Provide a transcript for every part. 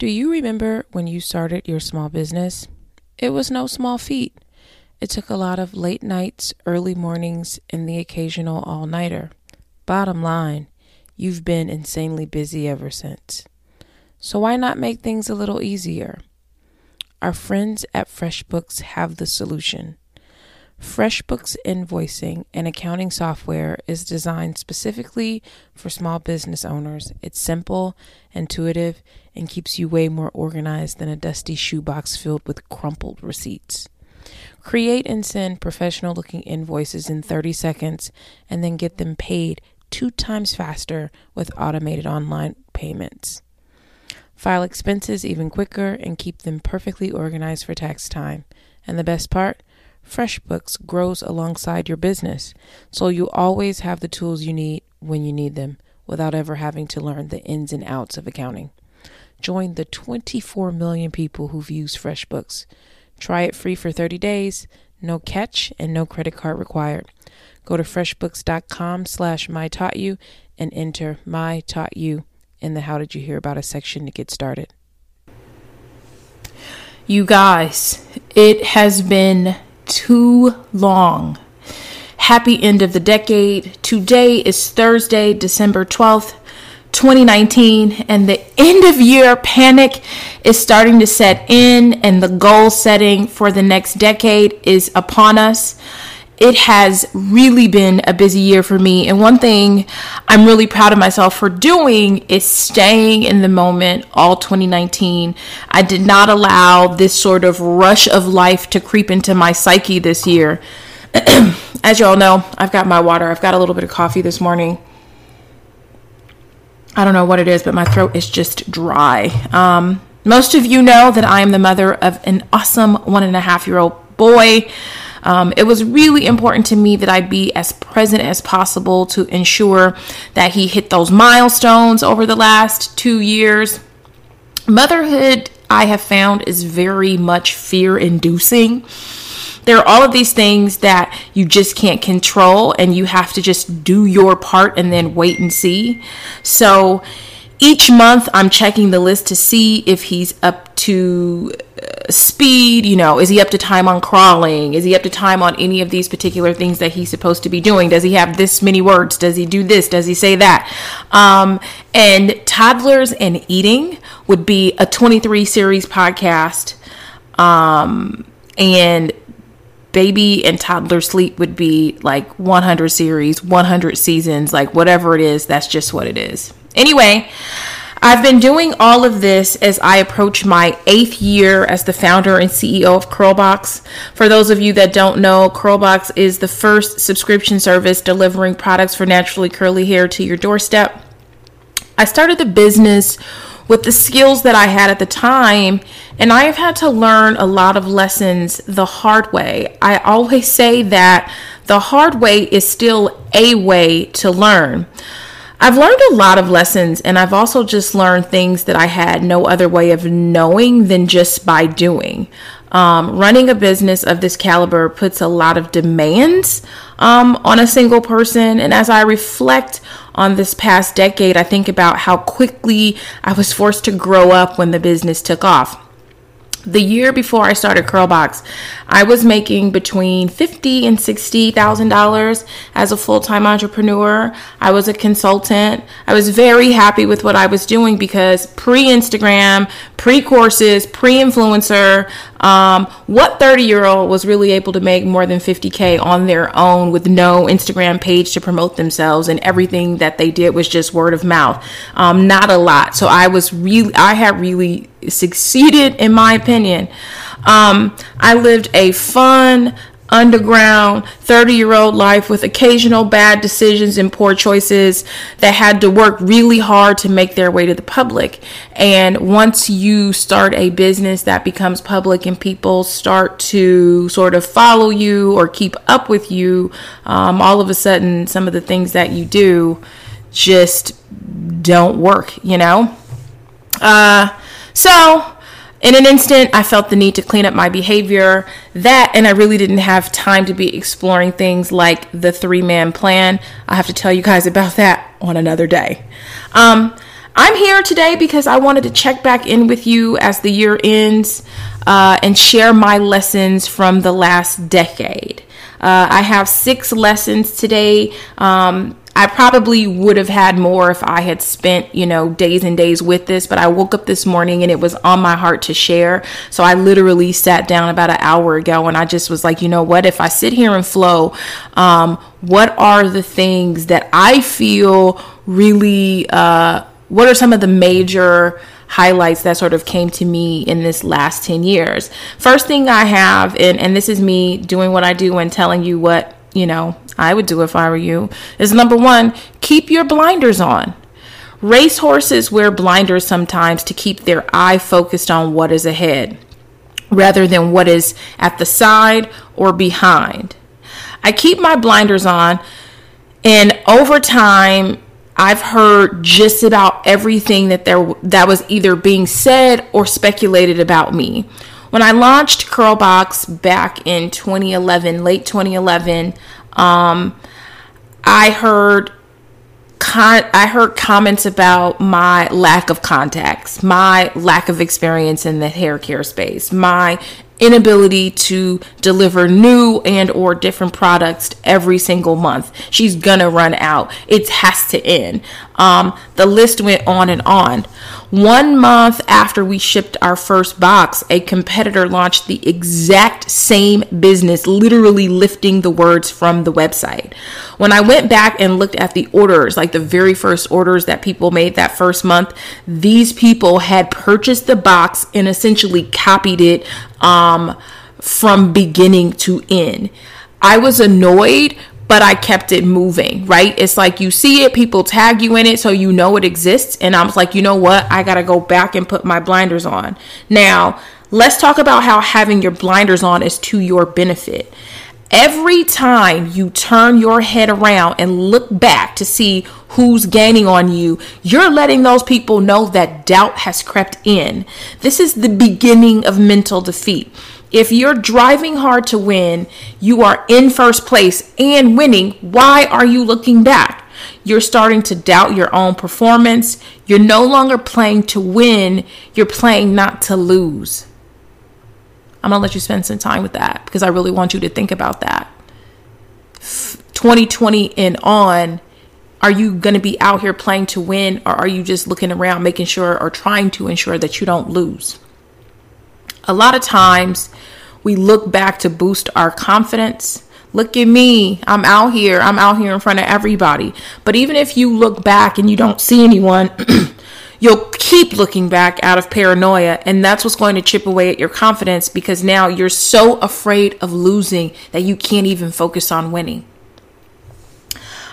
Do you remember when you started your small business? It was no small feat. It took a lot of late nights, early mornings, and the occasional all nighter. Bottom line, you've been insanely busy ever since. So why not make things a little easier? Our friends at FreshBooks have the solution. FreshBooks invoicing and accounting software is designed specifically for small business owners. It's simple, intuitive, and keeps you way more organized than a dusty shoebox filled with crumpled receipts. Create and send professional looking invoices in 30 seconds and then get them paid two times faster with automated online payments. File expenses even quicker and keep them perfectly organized for tax time. And the best part? FreshBooks grows alongside your business, so you always have the tools you need when you need them without ever having to learn the ins and outs of accounting. Join the 24 million people who've used FreshBooks. Try it free for 30 days, no catch and no credit card required. Go to freshbooks.com slash mytaughtyou and enter my taught you in the how did you hear about us section to get started. You guys, it has been too long. Happy end of the decade. Today is Thursday, December 12th, 2019, and the end of year panic is starting to set in, and the goal setting for the next decade is upon us it has really been a busy year for me. And one thing I'm really proud of myself for doing is staying in the moment all 2019. I did not allow this sort of rush of life to creep into my psyche this year. As you all know, I've got my water, I've got a little bit of coffee this morning. I don't know what it is, but my throat is just dry. Um, most of you know that I am the mother of an awesome one and a half year old boy. Um, it was really important to me that I be as present as possible to ensure that he hit those milestones over the last two years. Motherhood, I have found, is very much fear inducing. There are all of these things that you just can't control, and you have to just do your part and then wait and see. So, each month I'm checking the list to see if he's up to speed, you know, is he up to time on crawling? Is he up to time on any of these particular things that he's supposed to be doing? Does he have this many words? Does he do this? Does he say that? Um, and toddlers and eating would be a 23 series podcast. Um, and baby and toddler sleep would be like 100 series, 100 seasons, like whatever it is, that's just what it is. Anyway, I've been doing all of this as I approach my eighth year as the founder and CEO of Curlbox. For those of you that don't know, Curlbox is the first subscription service delivering products for naturally curly hair to your doorstep. I started the business with the skills that I had at the time, and I have had to learn a lot of lessons the hard way. I always say that the hard way is still a way to learn. I've learned a lot of lessons, and I've also just learned things that I had no other way of knowing than just by doing. Um, running a business of this caliber puts a lot of demands um, on a single person. And as I reflect on this past decade, I think about how quickly I was forced to grow up when the business took off the year before I started Curlbox, I was making between fifty and sixty thousand dollars as a full time entrepreneur. I was a consultant. I was very happy with what I was doing because pre Instagram, pre courses, pre influencer, um, what 30 year old was really able to make more than 50K on their own with no Instagram page to promote themselves and everything that they did was just word of mouth? Um, not a lot. So I was really, I had really succeeded in my opinion. Um, I lived a fun, underground 30 year old life with occasional bad decisions and poor choices that had to work really hard to make their way to the public. And once you start a business that becomes public and people start to sort of follow you or keep up with you, um, all of a sudden, some of the things that you do just don't work, you know? Uh, so, in an instant, I felt the need to clean up my behavior. That, and I really didn't have time to be exploring things like the three man plan. I have to tell you guys about that on another day. Um, I'm here today because I wanted to check back in with you as the year ends uh, and share my lessons from the last decade. Uh, I have six lessons today. Um, I probably would have had more if I had spent, you know, days and days with this, but I woke up this morning and it was on my heart to share. So I literally sat down about an hour ago and I just was like, you know what? If I sit here and flow, um, what are the things that I feel really, uh, what are some of the major highlights that sort of came to me in this last 10 years? First thing I have, and, and this is me doing what I do and telling you what you know, I would do if I were you, is number one, keep your blinders on. Racehorses wear blinders sometimes to keep their eye focused on what is ahead rather than what is at the side or behind. I keep my blinders on, and over time, I've heard just about everything that there that was either being said or speculated about me. When I launched Curlbox back in 2011, late 2011, um, I heard con- I heard comments about my lack of contacts, my lack of experience in the hair care space, my inability to deliver new and or different products every single month. She's gonna run out. It has to end um, the list went on and on one month after we shipped our first box, a competitor launched the exact same business, literally lifting the words from the website. When I went back and looked at the orders, like the very first orders that people made that first month, these people had purchased the box and essentially copied it um, from beginning to end. I was annoyed but I kept it moving, right? It's like you see it, people tag you in it, so you know it exists. And I was like, you know what? I got to go back and put my blinders on. Now, let's talk about how having your blinders on is to your benefit. Every time you turn your head around and look back to see who's gaining on you, you're letting those people know that doubt has crept in. This is the beginning of mental defeat. If you're driving hard to win, you are in first place and winning, why are you looking back? You're starting to doubt your own performance. You're no longer playing to win, you're playing not to lose. I'm to let you spend some time with that because I really want you to think about that. 2020 and on, are you going to be out here playing to win or are you just looking around making sure or trying to ensure that you don't lose? A lot of times we look back to boost our confidence. Look at me. I'm out here. I'm out here in front of everybody. But even if you look back and you don't see anyone, you'll keep looking back out of paranoia. And that's what's going to chip away at your confidence because now you're so afraid of losing that you can't even focus on winning.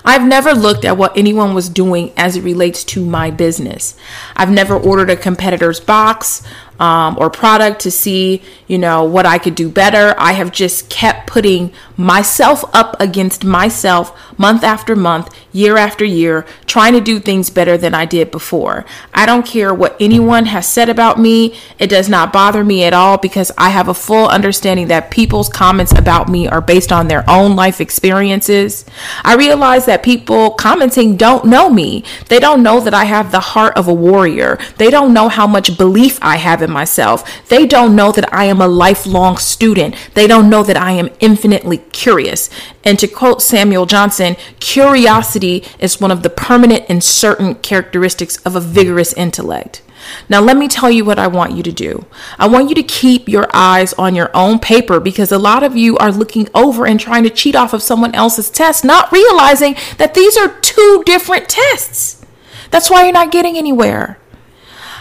I've never looked at what anyone was doing as it relates to my business. I've never ordered a competitor's box um, or product to see, you know, what I could do better. I have just kept putting myself up against myself month after month, year after year, trying to do things better than I did before. I don't care what anyone has said about me. It does not bother me at all because I have a full understanding that people's comments about me are based on their own life experiences. I realize that people commenting don't know me. They don't know that I have the heart of a warrior. They don't know how much belief I have in myself. They don't know that I am a lifelong student. They don't know that I am infinitely curious. And to quote Samuel Johnson, curiosity is one of the permanent and certain characteristics of a vigorous intellect. Now, let me tell you what I want you to do. I want you to keep your eyes on your own paper because a lot of you are looking over and trying to cheat off of someone else's test, not realizing that these are two different tests. That's why you're not getting anywhere.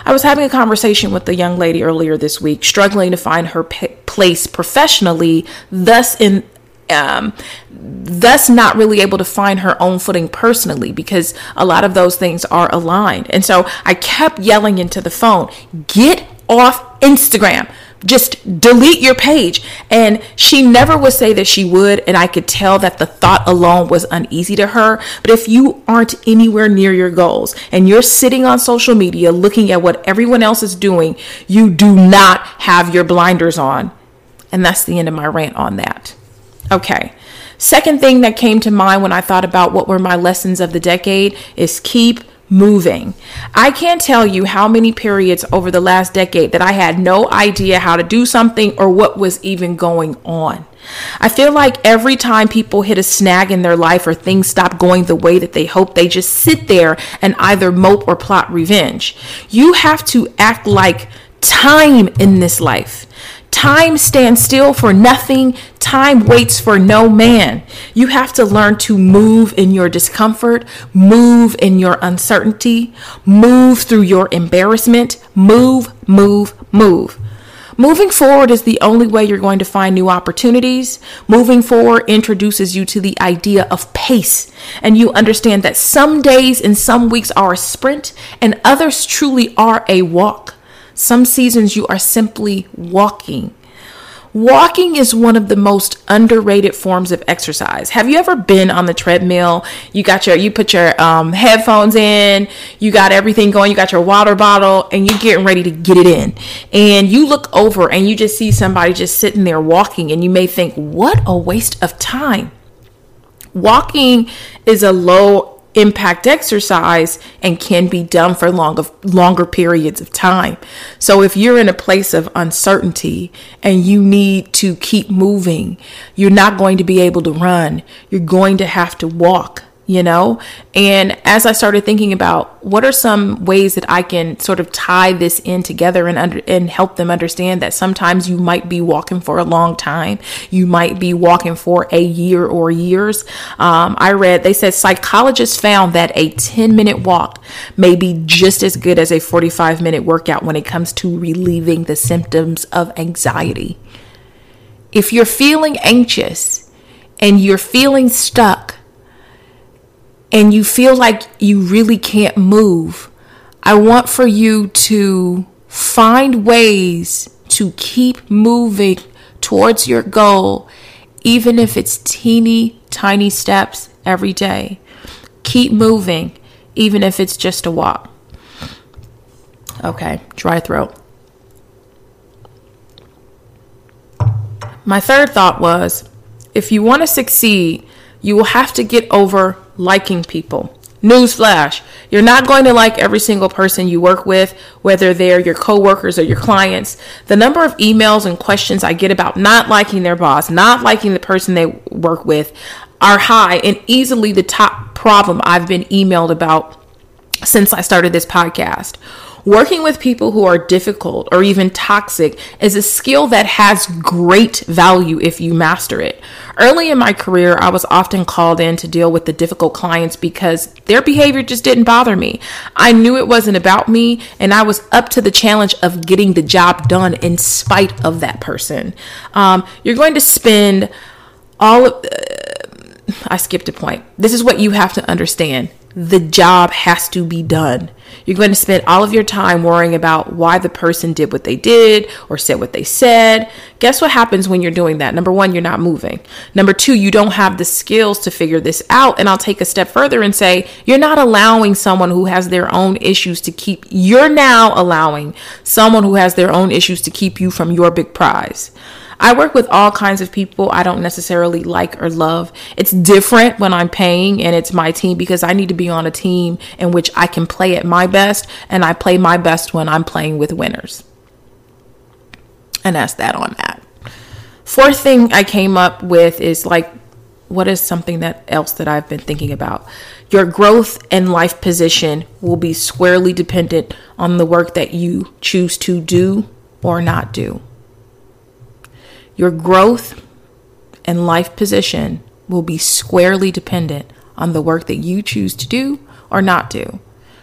I was having a conversation with a young lady earlier this week, struggling to find her p- place professionally, thus in um, thus not really able to find her own footing personally because a lot of those things are aligned. And so I kept yelling into the phone, get off Instagram just delete your page. And she never would say that she would. And I could tell that the thought alone was uneasy to her. But if you aren't anywhere near your goals and you're sitting on social media looking at what everyone else is doing, you do not have your blinders on. And that's the end of my rant on that. Okay. Second thing that came to mind when I thought about what were my lessons of the decade is keep moving. I can't tell you how many periods over the last decade that I had no idea how to do something or what was even going on. I feel like every time people hit a snag in their life or things stop going the way that they hope, they just sit there and either mope or plot revenge. You have to act like time in this life. Time stands still for nothing. Time waits for no man. You have to learn to move in your discomfort, move in your uncertainty, move through your embarrassment, move, move, move. Moving forward is the only way you're going to find new opportunities. Moving forward introduces you to the idea of pace, and you understand that some days and some weeks are a sprint, and others truly are a walk. Some seasons you are simply walking. Walking is one of the most underrated forms of exercise. Have you ever been on the treadmill? You got your, you put your um, headphones in, you got everything going, you got your water bottle, and you're getting ready to get it in. And you look over and you just see somebody just sitting there walking, and you may think, what a waste of time. Walking is a low impact exercise and can be done for longer longer periods of time. So if you're in a place of uncertainty and you need to keep moving, you're not going to be able to run. You're going to have to walk you know? And as I started thinking about what are some ways that I can sort of tie this in together and under, and help them understand that sometimes you might be walking for a long time, you might be walking for a year or years. Um, I read they said psychologists found that a 10 minute walk may be just as good as a 45 minute workout when it comes to relieving the symptoms of anxiety. If you're feeling anxious and you're feeling stuck, and you feel like you really can't move, I want for you to find ways to keep moving towards your goal, even if it's teeny tiny steps every day. Keep moving, even if it's just a walk. Okay, dry throat. My third thought was if you want to succeed, you will have to get over liking people. Newsflash, you're not going to like every single person you work with, whether they're your coworkers or your clients. The number of emails and questions I get about not liking their boss, not liking the person they work with are high and easily the top problem I've been emailed about since I started this podcast. Working with people who are difficult or even toxic is a skill that has great value if you master it. Early in my career, I was often called in to deal with the difficult clients because their behavior just didn't bother me. I knew it wasn't about me, and I was up to the challenge of getting the job done in spite of that person. Um, you're going to spend all of. Uh, I skipped a point. This is what you have to understand the job has to be done. You're going to spend all of your time worrying about why the person did what they did or said what they said. Guess what happens when you're doing that? Number one, you're not moving. Number two, you don't have the skills to figure this out. And I'll take a step further and say, you're not allowing someone who has their own issues to keep, you're now allowing someone who has their own issues to keep you from your big prize. I work with all kinds of people I don't necessarily like or love. It's different when I'm paying and it's my team because I need to be on a team in which I can play at my best and I play my best when I'm playing with winners. And that's that on that. Fourth thing I came up with is like what is something that else that I've been thinking about? Your growth and life position will be squarely dependent on the work that you choose to do or not do. Your growth and life position will be squarely dependent on the work that you choose to do or not do.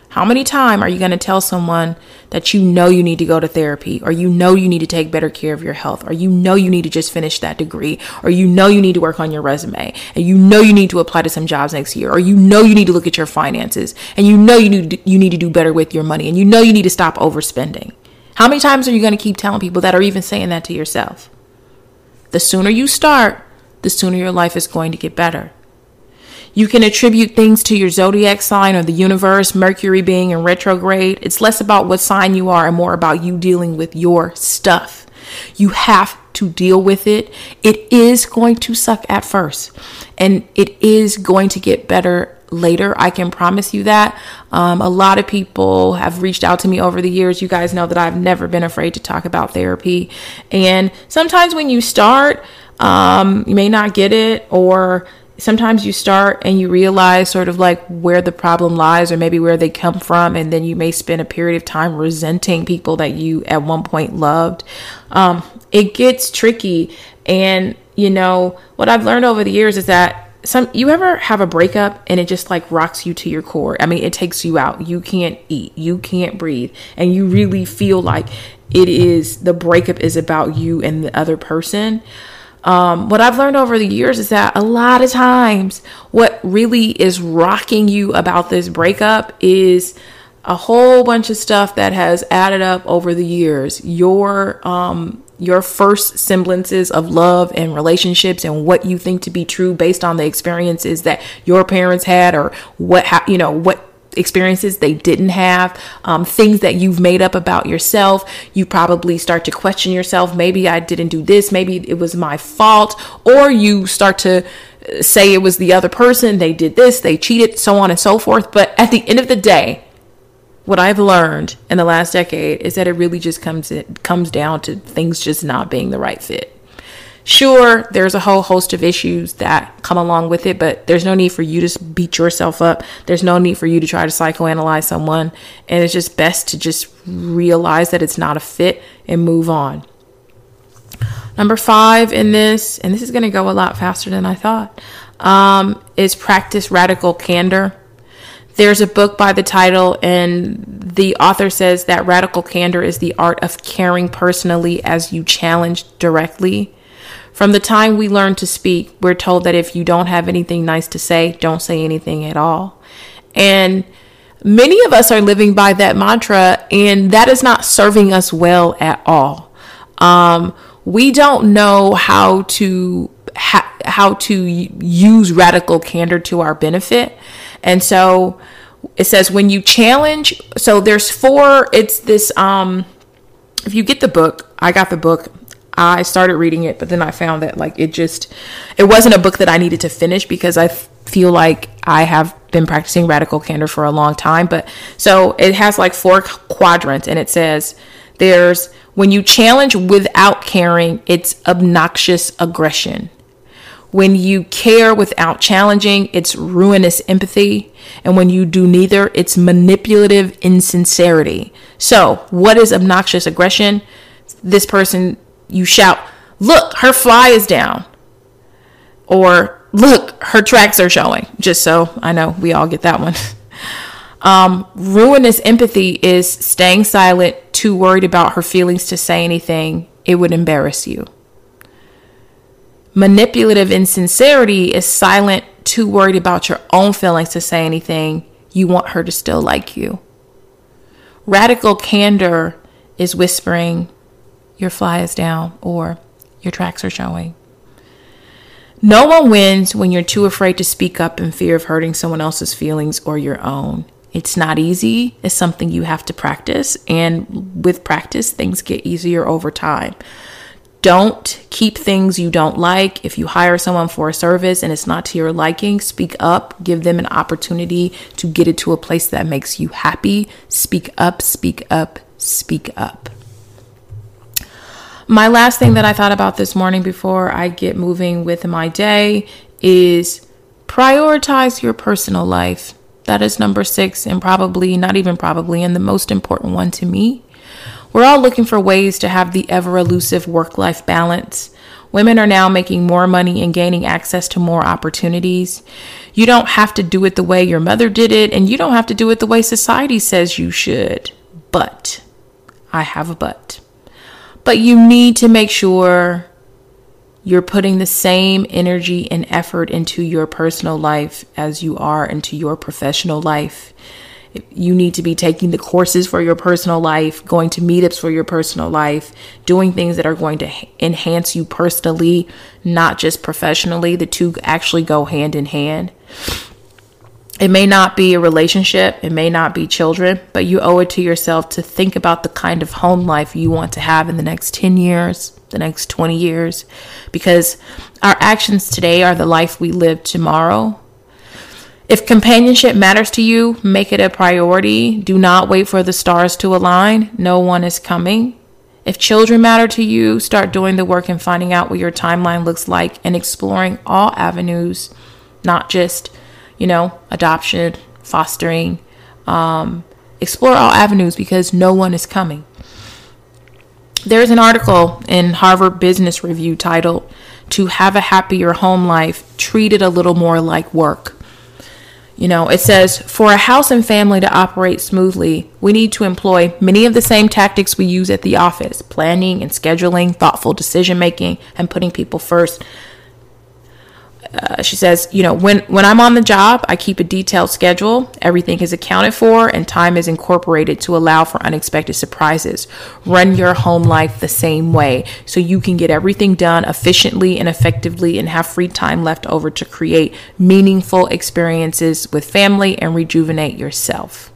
How many time are you going to tell someone that you know you need to go to therapy or you know you need to take better care of your health or you know you need to just finish that degree or you know you need to work on your resume and you know you need to apply to some jobs next year or you know you need to look at your finances and you know you need to, you need to do better with your money and you know you need to stop overspending. How many times are you going to keep telling people that or even saying that to yourself? The sooner you start, the sooner your life is going to get better. You can attribute things to your zodiac sign or the universe, Mercury being in retrograde. It's less about what sign you are and more about you dealing with your stuff. You have to deal with it. It is going to suck at first, and it is going to get better later. I can promise you that. Um, a lot of people have reached out to me over the years. You guys know that I've never been afraid to talk about therapy. And sometimes when you start, um, you may not get it, or sometimes you start and you realize sort of like where the problem lies or maybe where they come from and then you may spend a period of time resenting people that you at one point loved um, it gets tricky and you know what i've learned over the years is that some you ever have a breakup and it just like rocks you to your core? I mean it takes you out. You can't eat. You can't breathe. And you really feel like it is the breakup is about you and the other person. Um, what I've learned over the years is that a lot of times, what really is rocking you about this breakup is a whole bunch of stuff that has added up over the years. Your um, your first semblances of love and relationships and what you think to be true based on the experiences that your parents had or what ha- you know what experiences they didn't have, um, things that you've made up about yourself. You probably start to question yourself. Maybe I didn't do this. Maybe it was my fault. Or you start to uh, say it was the other person. They did this, they cheated, so on and so forth. But at the end of the day, what I've learned in the last decade is that it really just comes comes down to things just not being the right fit. Sure, there's a whole host of issues that come along with it, but there's no need for you to beat yourself up. There's no need for you to try to psychoanalyze someone. And it's just best to just realize that it's not a fit and move on. Number five in this, and this is going to go a lot faster than I thought, um, is practice radical candor. There's a book by the title, and the author says that radical candor is the art of caring personally as you challenge directly. From the time we learn to speak, we're told that if you don't have anything nice to say, don't say anything at all. And many of us are living by that mantra, and that is not serving us well at all. Um, we don't know how to how to use radical candor to our benefit, and so it says when you challenge. So there's four. It's this. Um, if you get the book, I got the book. I started reading it, but then I found that like it just it wasn't a book that I needed to finish because I feel like I have been practicing radical candor for a long time. But so it has like four quadrants, and it says there's when you challenge without caring, it's obnoxious aggression. When you care without challenging, it's ruinous empathy. And when you do neither, it's manipulative insincerity. So, what is obnoxious aggression? This person you shout, Look, her fly is down. Or, Look, her tracks are showing. Just so I know we all get that one. um, ruinous empathy is staying silent, too worried about her feelings to say anything. It would embarrass you. Manipulative insincerity is silent, too worried about your own feelings to say anything. You want her to still like you. Radical candor is whispering, your fly is down or your tracks are showing. No one wins when you're too afraid to speak up in fear of hurting someone else's feelings or your own. It's not easy, it's something you have to practice, and with practice, things get easier over time. Don't keep things you don't like. If you hire someone for a service and it's not to your liking, speak up. Give them an opportunity to get it to a place that makes you happy. Speak up, speak up, speak up. My last thing that I thought about this morning before I get moving with my day is prioritize your personal life. That is number six, and probably, not even probably, and the most important one to me. We're all looking for ways to have the ever elusive work life balance. Women are now making more money and gaining access to more opportunities. You don't have to do it the way your mother did it, and you don't have to do it the way society says you should. But, I have a but. But you need to make sure you're putting the same energy and effort into your personal life as you are into your professional life. You need to be taking the courses for your personal life, going to meetups for your personal life, doing things that are going to enhance you personally, not just professionally. The two actually go hand in hand. It may not be a relationship, it may not be children, but you owe it to yourself to think about the kind of home life you want to have in the next 10 years, the next 20 years, because our actions today are the life we live tomorrow. If companionship matters to you, make it a priority. Do not wait for the stars to align. No one is coming. If children matter to you, start doing the work and finding out what your timeline looks like and exploring all avenues, not just, you know, adoption, fostering. Um, explore all avenues because no one is coming. There's an article in Harvard Business Review titled, To Have a Happier Home Life, Treat It a Little More Like Work. You know, it says for a house and family to operate smoothly, we need to employ many of the same tactics we use at the office planning and scheduling, thoughtful decision making, and putting people first. Uh, she says, you know, when when I'm on the job, I keep a detailed schedule. Everything is accounted for, and time is incorporated to allow for unexpected surprises. Run your home life the same way, so you can get everything done efficiently and effectively, and have free time left over to create meaningful experiences with family and rejuvenate yourself.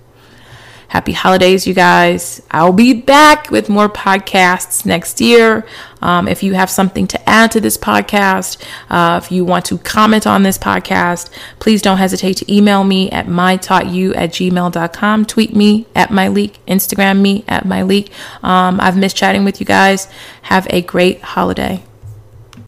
Happy holidays, you guys. I'll be back with more podcasts next year. Um, if you have something to add to this podcast, uh, if you want to comment on this podcast, please don't hesitate to email me at mytaughtyou at gmail.com. Tweet me at myleik, Instagram me at myleik. Um, I've missed chatting with you guys. Have a great holiday.